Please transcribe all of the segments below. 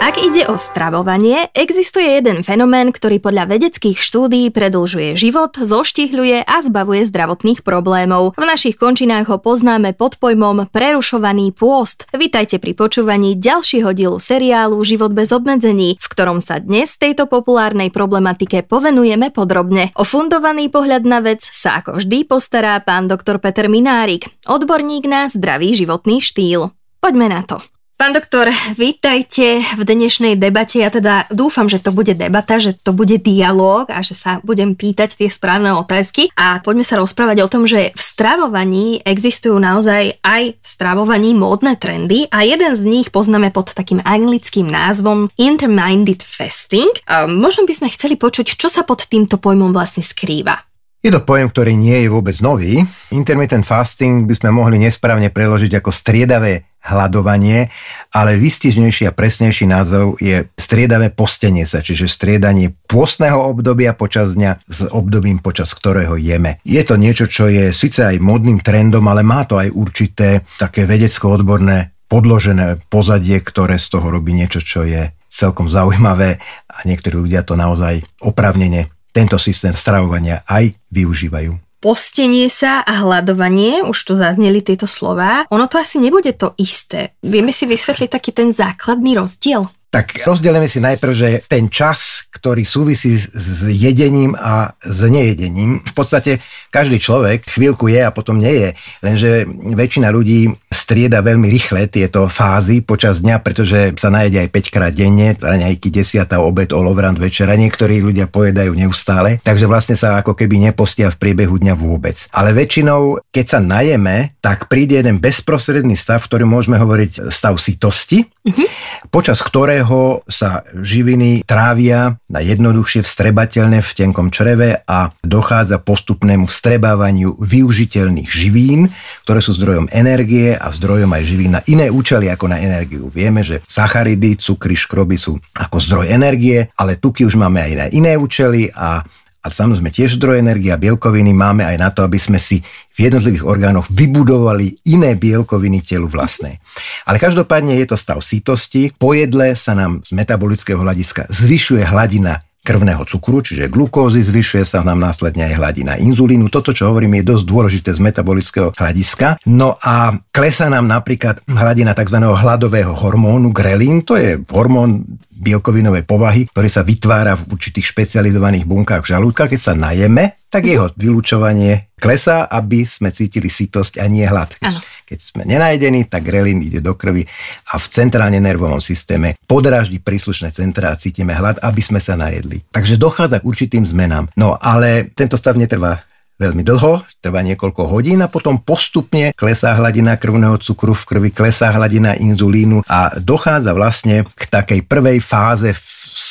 Ak ide o stravovanie, existuje jeden fenomén, ktorý podľa vedeckých štúdií predlžuje život, zoštihľuje a zbavuje zdravotných problémov. V našich končinách ho poznáme pod pojmom prerušovaný pôst. Vitajte pri počúvaní ďalšieho dielu seriálu Život bez obmedzení, v ktorom sa dnes tejto populárnej problematike povenujeme podrobne. O fundovaný pohľad na vec sa ako vždy postará pán doktor Peter Minárik, odborník na zdravý životný štýl. Poďme na to. Pán doktor, vítajte v dnešnej debate. Ja teda dúfam, že to bude debata, že to bude dialog a že sa budem pýtať tie správne otázky. A poďme sa rozprávať o tom, že v stravovaní existujú naozaj aj v stravovaní módne trendy a jeden z nich poznáme pod takým anglickým názvom Interminded Fasting. A možno by sme chceli počuť, čo sa pod týmto pojmom vlastne skrýva. Je to pojem, ktorý nie je vôbec nový. Intermittent fasting by sme mohli nesprávne preložiť ako striedavé hľadovanie, ale vystižnejší a presnejší názov je striedavé postenie sa, čiže striedanie pôstneho obdobia počas dňa s obdobím, počas ktorého jeme. Je to niečo, čo je síce aj modným trendom, ale má to aj určité také vedecko-odborné podložené pozadie, ktoré z toho robí niečo, čo je celkom zaujímavé a niektorí ľudia to naozaj opravnene tento systém stravovania aj využívajú postenie sa a hľadovanie, už tu zazneli tieto slova, ono to asi nebude to isté. Vieme si vysvetliť taký ten základný rozdiel? Tak rozdielime si najprv, že ten čas, ktorý súvisí s jedením a s nejedením, v podstate každý človek chvíľku je a potom nie je. Lenže väčšina ľudí strieda veľmi rýchle tieto fázy počas dňa, pretože sa najede aj 5 krát denne, raňajky, desiata, obed, olovrant, večera. Niektorí ľudia pojedajú neustále, takže vlastne sa ako keby nepostia v priebehu dňa vôbec. Ale väčšinou, keď sa najeme, tak príde jeden bezprostredný stav, ktorý môžeme hovoriť stav sitosti, mm-hmm. počas ktorého sa živiny trávia na jednoduchšie vstrebateľné v tenkom čreve a dochádza postupnému vstrebávaniu využiteľných živín, ktoré sú zdrojom energie a zdrojom aj živín na iné účely ako na energiu. Vieme, že sacharidy, cukry, škroby sú ako zdroj energie, ale tuky už máme aj na iné účely a a samozrejme tiež zdroj energie a bielkoviny máme aj na to, aby sme si v jednotlivých orgánoch vybudovali iné bielkoviny telu vlastné. Ale každopádne je to stav sítosti. Po jedle sa nám z metabolického hľadiska zvyšuje hladina krvného cukru, čiže glukózy, zvyšuje sa nám následne aj hladina inzulínu. Toto, čo hovorím, je dosť dôležité z metabolického hľadiska. No a klesá nám napríklad hladina tzv. hladového hormónu grelín, to je hormón bielkovinovej povahy, ktorý sa vytvára v určitých špecializovaných bunkách žalúdka. Keď sa najeme, tak jeho vylúčovanie klesá, aby sme cítili sitosť a nie hlad. Keď, keď sme nenajedení, tak grelín ide do krvi a v centrálne nervovom systéme podráždi príslušné centra a cítime hlad, aby sme sa najedli. Takže dochádza k určitým zmenám. No ale tento stav netrvá veľmi dlho, trvá niekoľko hodín a potom postupne klesá hladina krvného cukru v krvi, klesá hladina inzulínu a dochádza vlastne k takej prvej fáze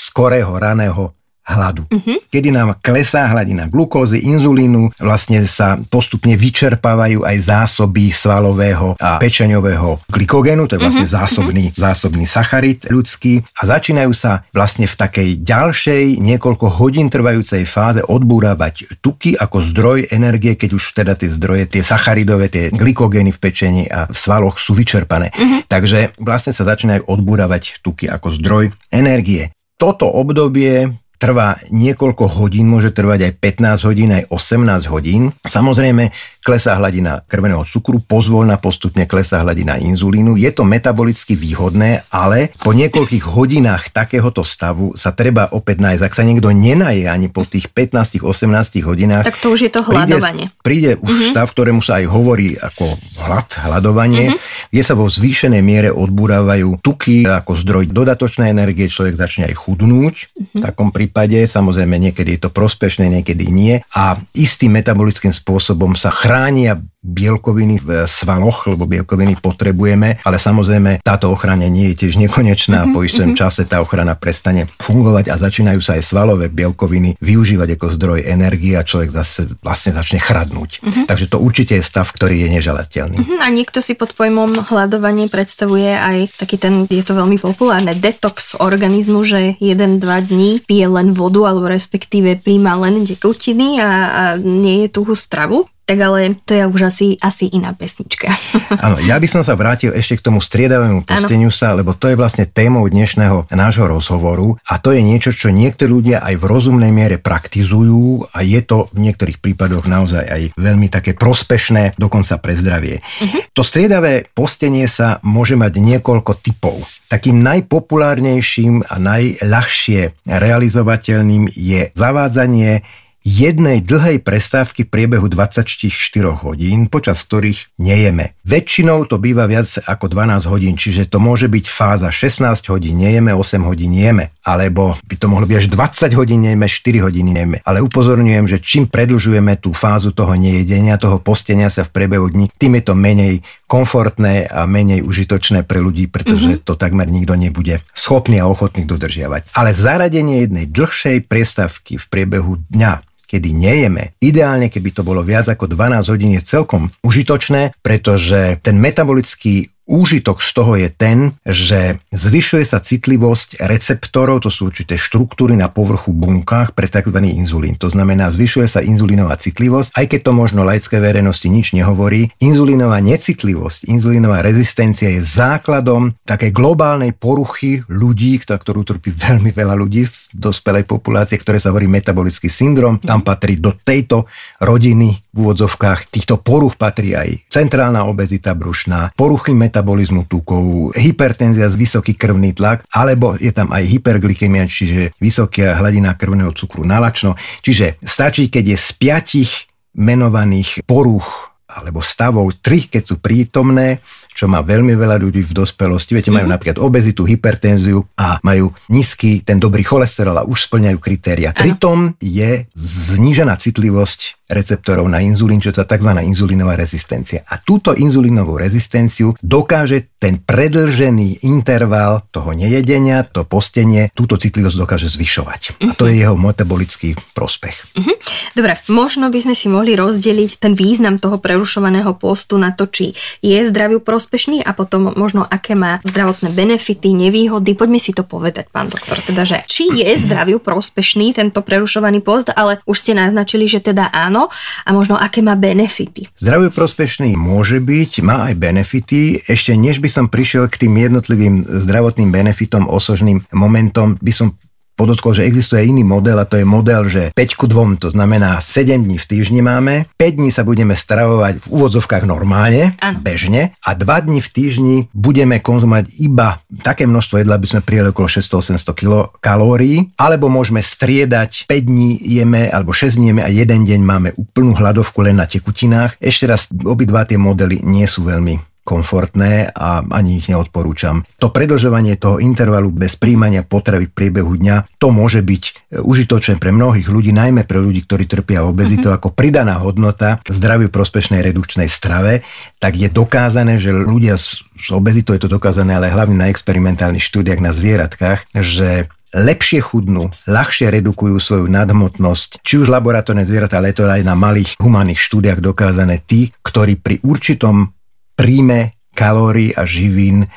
skorého raného hladu. Uh-huh. Kedy nám klesá hladina glukózy, inzulínu, vlastne sa postupne vyčerpávajú aj zásoby svalového a pečeňového glykogénu, to je vlastne uh-huh. zásobný, uh-huh. zásobný sacharid ľudský a začínajú sa vlastne v takej ďalšej niekoľko hodín trvajúcej fáze odbúravať tuky ako zdroj energie, keď už teda tie zdroje, tie sacharidové, tie glykogény v pečení a v svaloch sú vyčerpané. Uh-huh. Takže vlastne sa začínajú odbúravať tuky ako zdroj energie. Toto obdobie trvá niekoľko hodín, môže trvať aj 15 hodín, aj 18 hodín. Samozrejme, klesá hladina krvného cukru, pozvolna postupne klesá hladina inzulínu. Je to metabolicky výhodné, ale po niekoľkých hodinách takéhoto stavu sa treba opäť nájsť. Ak sa niekto nenaje ani po tých 15-18 hodinách, tak to už je to hľadovanie. Príde, príde už uh-huh. stav, ktorému sa aj hovorí ako hlad, hľadovanie, uh-huh. kde sa vo zvýšenej miere odburávajú tuky ako zdroj dodatočnej energie, človek začne aj chudnúť uh-huh. v takom prípade. Samozrejme, niekedy je to prospešné, niekedy nie. A istým metabolickým spôsobom sa ранее bielkoviny v svaloch, lebo bielkoviny potrebujeme, ale samozrejme táto ochrana nie je tiež nekonečná. Mm-hmm. Po istom čase tá ochrana prestane fungovať a začínajú sa aj svalové bielkoviny využívať ako zdroj energie a človek zase vlastne začne chradnúť. Mm-hmm. Takže to určite je stav, ktorý je neželateľný. Mm-hmm. A niekto si pod pojmom hľadovanie predstavuje aj taký ten, je to veľmi populárne, detox organizmu, že 1-2 dní pije len vodu alebo respektíve príjma len tekutiny a, a nie je tuhú stravu Tak ale to je už asi, asi iná pesnička. Áno, ja by som sa vrátil ešte k tomu striedavému posteniu ano. sa, lebo to je vlastne témou dnešného nášho rozhovoru a to je niečo, čo niektorí ľudia aj v rozumnej miere praktizujú a je to v niektorých prípadoch naozaj aj veľmi také prospešné, dokonca pre zdravie. Uh-huh. To striedavé postenie sa môže mať niekoľko typov. Takým najpopulárnejším a najľahšie realizovateľným je zavádzanie jednej dlhej prestávky v priebehu 24 hodín, počas ktorých nejeme. Väčšinou to býva viac ako 12 hodín, čiže to môže byť fáza 16 hodín nejeme, 8 hodín nejeme, alebo by to mohlo byť až 20 hodín nejeme, 4 hodiny nejeme. Ale upozorňujem, že čím predlžujeme tú fázu toho nejedenia, toho postenia sa v priebehu dní, tým je to menej komfortné a menej užitočné pre ľudí, pretože mm-hmm. to takmer nikto nebude schopný a ochotný dodržiavať. Ale zaradenie jednej dlhšej prestávky v priebehu dňa kedy nejeme. Ideálne, keby to bolo viac ako 12 hodín, je celkom užitočné, pretože ten metabolický Úžitok z toho je ten, že zvyšuje sa citlivosť receptorov, to sú určité štruktúry na povrchu bunkách pre tzv. inzulín. To znamená, zvyšuje sa inzulínová citlivosť, aj keď to možno laické verejnosti nič nehovorí. Inzulínová necitlivosť, inzulínová rezistencia je základom také globálnej poruchy ľudí, ktorú trpí veľmi veľa ľudí v dospelej populácie, ktoré sa hovorí metabolický syndrom. Tam patrí do tejto rodiny v úvodzovkách týchto poruch patrí aj centrálna obezita brušná, poruchy metabolizmu metabolizmu tukov, hypertenzia z vysoký krvný tlak, alebo je tam aj hyperglykemia, čiže vysoká hladina krvného cukru nalačno. Čiže stačí, keď je z piatich menovaných poruch alebo stavov, tri, keď sú prítomné, čo má veľmi veľa ľudí v dospelosti. Viete, majú mm-hmm. napríklad obezitu, hypertenziu a majú nízky ten dobrý cholesterol a už splňajú kritéria. Pritom je znížená citlivosť receptorov na inzulín, čo je tzv. inzulínová rezistencia. A túto inzulínovú rezistenciu dokáže ten predlžený interval toho nejedenia, to postenie, túto citlivosť dokáže zvyšovať. A to je jeho metabolický prospech. Uh-huh. Dobre, možno by sme si mohli rozdeliť ten význam toho prerušovaného postu na to, či je zdraviu prospešný a potom možno aké má zdravotné benefity, nevýhody. Poďme si to povedať, pán doktor, teda, že či je zdraviu prospešný tento prerušovaný post, ale už ste naznačili, že teda áno a možno aké má benefity. Zdraviu prospešný môže byť, má aj benefity. Ešte než by som prišiel k tým jednotlivým zdravotným benefitom, osožným momentom, by som podotkol, že existuje iný model a to je model, že 5 ku 2, to znamená 7 dní v týždni máme, 5 dní sa budeme stravovať v úvodzovkách normálne, ano. bežne a 2 dní v týždni budeme konzumovať iba také množstvo jedla, aby sme prijeli okolo 600-800 kalórií, alebo môžeme striedať 5 dní jeme alebo 6 dní jeme a jeden deň máme úplnú hladovku len na tekutinách. Ešte raz, obidva tie modely nie sú veľmi komfortné a ani ich neodporúčam. To predlžovanie toho intervalu bez príjmania potravy v priebehu dňa, to môže byť e, užitočné pre mnohých ľudí, najmä pre ľudí, ktorí trpia obezitou, mm-hmm. ako pridaná hodnota zdraviu prospešnej redukčnej strave, tak je dokázané, že ľudia s obezitou je to dokázané, ale hlavne na experimentálnych štúdiách na zvieratkách, že lepšie chudnú, ľahšie redukujú svoju nadhmotnosť, či už laboratórne zvieratá, ale to aj na malých humánnych štúdiách dokázané tí, ktorí pri určitom príjme kalórií a živín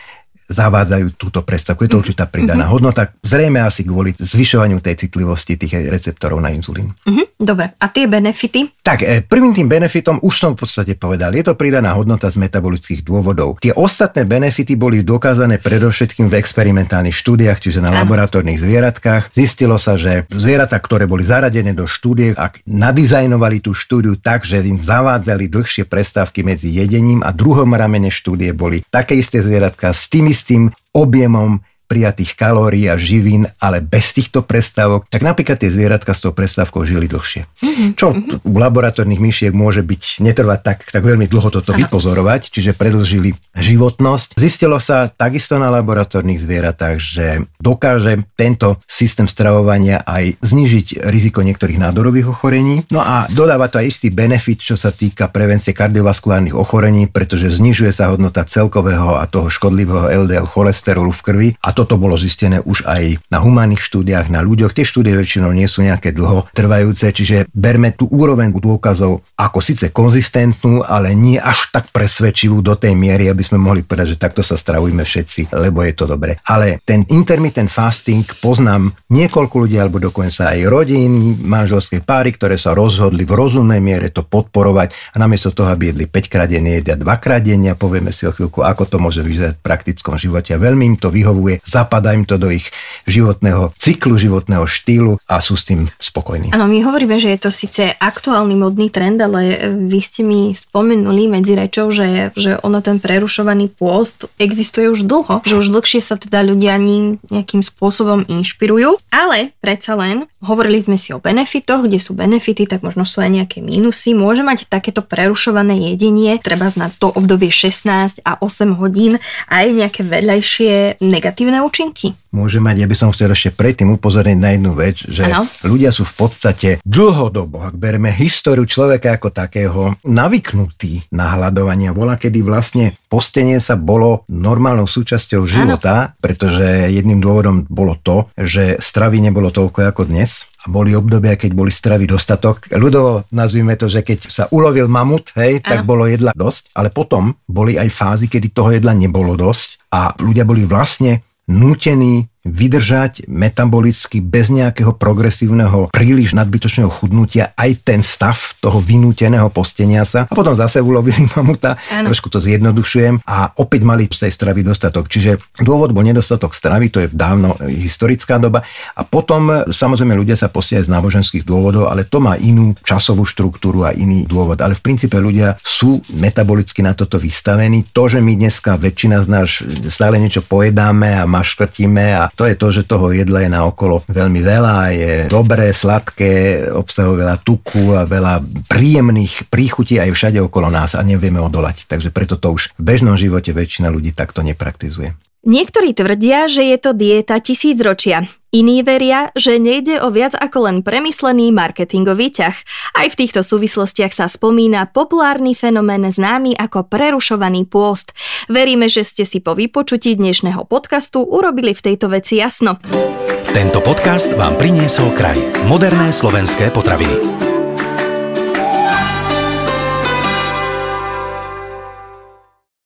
zavádzajú túto predstavku. Je to mhm. určitá pridaná mm-hmm. hodnota, zrejme asi kvôli zvyšovaniu tej citlivosti tých receptorov na inzulín. Mm-hmm. Dobre, a tie benefity? Tak, e, prvým tým benefitom už som v podstate povedal, je to pridaná hodnota z metabolických dôvodov. Tie ostatné benefity boli dokázané predovšetkým v experimentálnych štúdiách, čiže na Aha. laboratórnych zvieratkách. Zistilo sa, že zvieratá, ktoré boli zaradené do štúdie, ak nadizajnovali tú štúdiu tak, že im zavádzali dlhšie prestávky medzi jedením a druhom ramene štúdie boli také isté zvieratka s tým istým objemom prijatých kalórií a živín, ale bez týchto prestávok, tak napríklad tie zvieratka s tou prestávkou žili dlhšie. Mm-hmm. Čo mm-hmm. u laboratórnych myšiek môže byť netrvať tak, tak veľmi dlho toto Aha. vypozorovať, čiže predlžili životnosť. Zistilo sa takisto na laboratórnych zvieratách, že dokáže tento systém stravovania aj znižiť riziko niektorých nádorových ochorení. No a dodáva to aj istý benefit, čo sa týka prevencie kardiovaskulárnych ochorení, pretože znižuje sa hodnota celkového a toho škodlivého LDL cholesterolu v krvi a to toto bolo zistené už aj na humánnych štúdiách, na ľuďoch. Tie štúdie väčšinou nie sú nejaké dlho trvajúce, čiže berme tú úroveň dôkazov ako síce konzistentnú, ale nie až tak presvedčivú do tej miery, aby sme mohli povedať, že takto sa stravujme všetci, lebo je to dobre. Ale ten intermittent fasting poznám niekoľko ľudí, alebo dokonca aj rodiny, manželské páry, ktoré sa rozhodli v rozumnej miere to podporovať a namiesto toho, aby jedli 5 krát denne, jedia 2 krát denne a povieme si o chvíľku, ako to môže vyzerať v praktickom živote. A veľmi im to vyhovuje, zapadá im to do ich životného cyklu, životného štýlu a sú s tým spokojní. Áno, my hovoríme, že je to síce aktuálny modný trend, ale vy ste mi spomenuli medzi rečou, že, že ono ten prerušovaný pôst existuje už dlho, že už dlhšie sa teda ľudia ani nejakým spôsobom inšpirujú, ale predsa len hovorili sme si o benefitoch, kde sú benefity, tak možno sú aj nejaké mínusy. Môže mať takéto prerušované jedenie, treba na to obdobie 16 a 8 hodín aj nejaké vedľajšie negatívne účinky? Môže mať, ja by som chcel ešte predtým upozorniť na jednu vec, že ano. ľudia sú v podstate dlhodobo, ak bereme históriu človeka ako takého, navyknutí na hľadovanie. Volá, kedy vlastne postenie sa bolo normálnou súčasťou života, ano. pretože jedným dôvodom bolo to, že stravy nebolo toľko ako dnes a boli obdobia, keď boli stravy dostatok. Ľudovo nazvime to, že keď sa ulovil mamut, hej, ano. tak bolo jedla dosť, ale potom boli aj fázy, kedy toho jedla nebolo dosť a ľudia boli vlastne nútený vydržať metabolicky bez nejakého progresívneho príliš nadbytočného chudnutia aj ten stav toho vynúteného postenia sa a potom zase ulovili mamuta, ano. trošku to zjednodušujem a opäť mali z tej stravy dostatok. Čiže dôvod bol nedostatok stravy, to je v dávno historická doba a potom samozrejme ľudia sa postia aj z náboženských dôvodov, ale to má inú časovú štruktúru a iný dôvod. Ale v princípe ľudia sú metabolicky na toto vystavení. To, že my dneska väčšina z nás stále niečo pojedáme a maškrtíme a to je to, že toho jedla je na okolo veľmi veľa, je dobré, sladké, obsahuje veľa tuku a veľa príjemných príchutí aj všade okolo nás a nevieme odolať. Takže preto to už v bežnom živote väčšina ľudí takto nepraktizuje. Niektorí tvrdia, že je to dieta tisícročia. Iní veria, že nejde o viac ako len premyslený marketingový ťah. Aj v týchto súvislostiach sa spomína populárny fenomén známy ako prerušovaný pôst. Veríme, že ste si po vypočutí dnešného podcastu urobili v tejto veci jasno. Tento podcast vám priniesol kraj. Moderné slovenské potraviny.